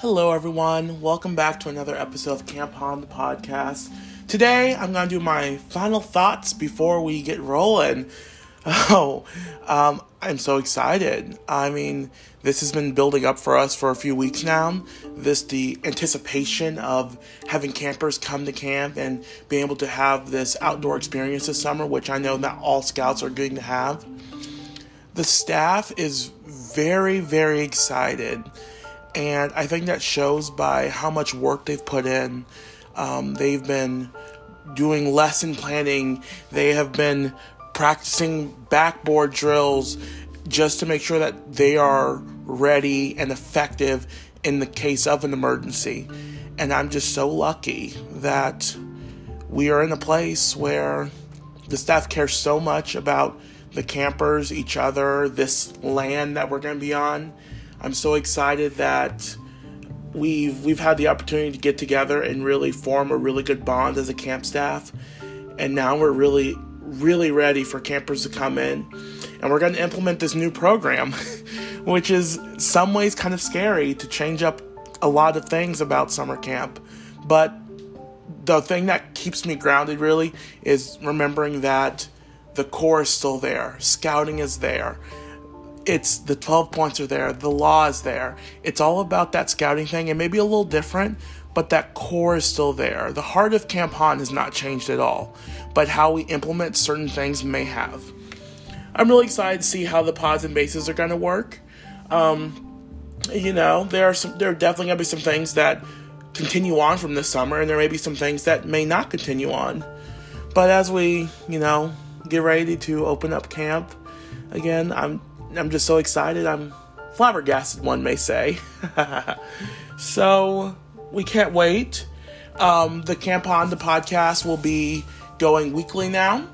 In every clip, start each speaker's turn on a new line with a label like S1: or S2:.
S1: Hello, everyone. Welcome back to another episode of Camp On the podcast. Today, I'm going to do my final thoughts before we get rolling. Oh, um, I'm so excited. I mean, this has been building up for us for a few weeks now. This, the anticipation of having campers come to camp and being able to have this outdoor experience this summer, which I know that all scouts are going to have. The staff is very, very excited and I think that shows by how much work they've put in. Um, they've been doing lesson planning, they have been practicing backboard drills just to make sure that they are ready and effective in the case of an emergency. And I'm just so lucky that we are in a place where the staff cares so much about the campers, each other, this land that we're going to be on I'm so excited that we've we've had the opportunity to get together and really form a really good bond as a camp staff. And now we're really really ready for campers to come in and we're going to implement this new program which is some ways kind of scary to change up a lot of things about summer camp. But the thing that keeps me grounded really is remembering that the core is still there, scouting is there, it's the 12 points are there, the law is there. It's all about that scouting thing. It may be a little different, but that core is still there. The heart of Camp Han has not changed at all, but how we implement certain things may have. I'm really excited to see how the pods and bases are going to work. Um, you know, there are some, there are definitely going to be some things that continue on from this summer, and there may be some things that may not continue on. But as we, you know, get ready to open up camp again, I'm I'm just so excited. I'm flabbergasted, one may say. so we can't wait. Um, the Camp On the podcast will be going weekly now.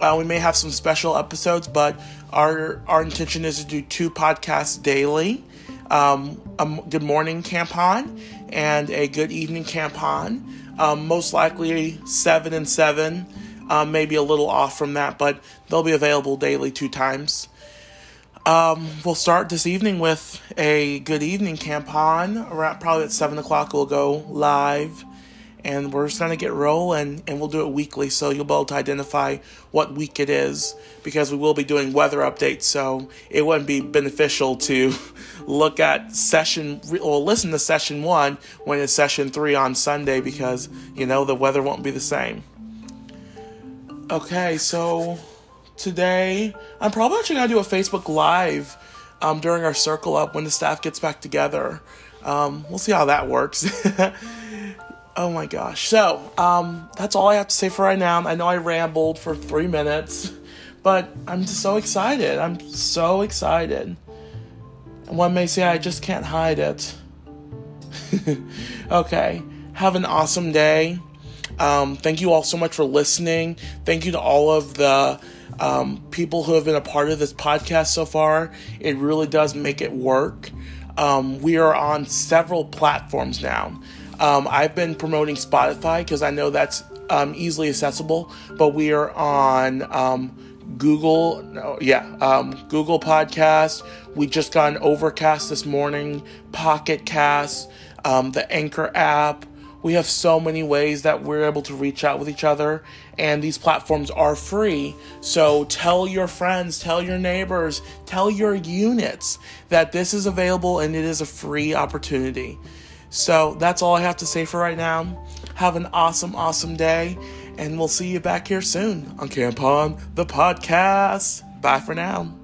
S1: Uh, we may have some special episodes, but our our intention is to do two podcasts daily. Um, a good morning Camp On and a good evening Camp On. Um, most likely seven and seven, um, maybe a little off from that, but they'll be available daily two times. Um, we'll start this evening with a good evening camp on. Around probably at seven o'clock, we'll go live, and we're just gonna get rolling, and we'll do it weekly, so you'll be able to identify what week it is because we will be doing weather updates. So it wouldn't be beneficial to look at session or listen to session one when it's session three on Sunday because you know the weather won't be the same. Okay, so today. I'm probably actually gonna do a Facebook Live um, during our circle up when the staff gets back together. Um, we'll see how that works. oh my gosh. So, um, that's all I have to say for right now. I know I rambled for three minutes, but I'm just so excited. I'm so excited. And one may say I just can't hide it. okay. Have an awesome day. Um, thank you all so much for listening. Thank you to all of the um, people who have been a part of this podcast so far. It really does make it work. Um, we are on several platforms now. Um, I've been promoting Spotify because I know that's um, easily accessible, but we are on um, Google, no, yeah, um, Google Podcast. We just got an Overcast this morning, Pocket Cast, the Anchor app. We have so many ways that we're able to reach out with each other, and these platforms are free. So tell your friends, tell your neighbors, tell your units that this is available and it is a free opportunity. So that's all I have to say for right now. Have an awesome, awesome day, and we'll see you back here soon on Camp On the podcast. Bye for now.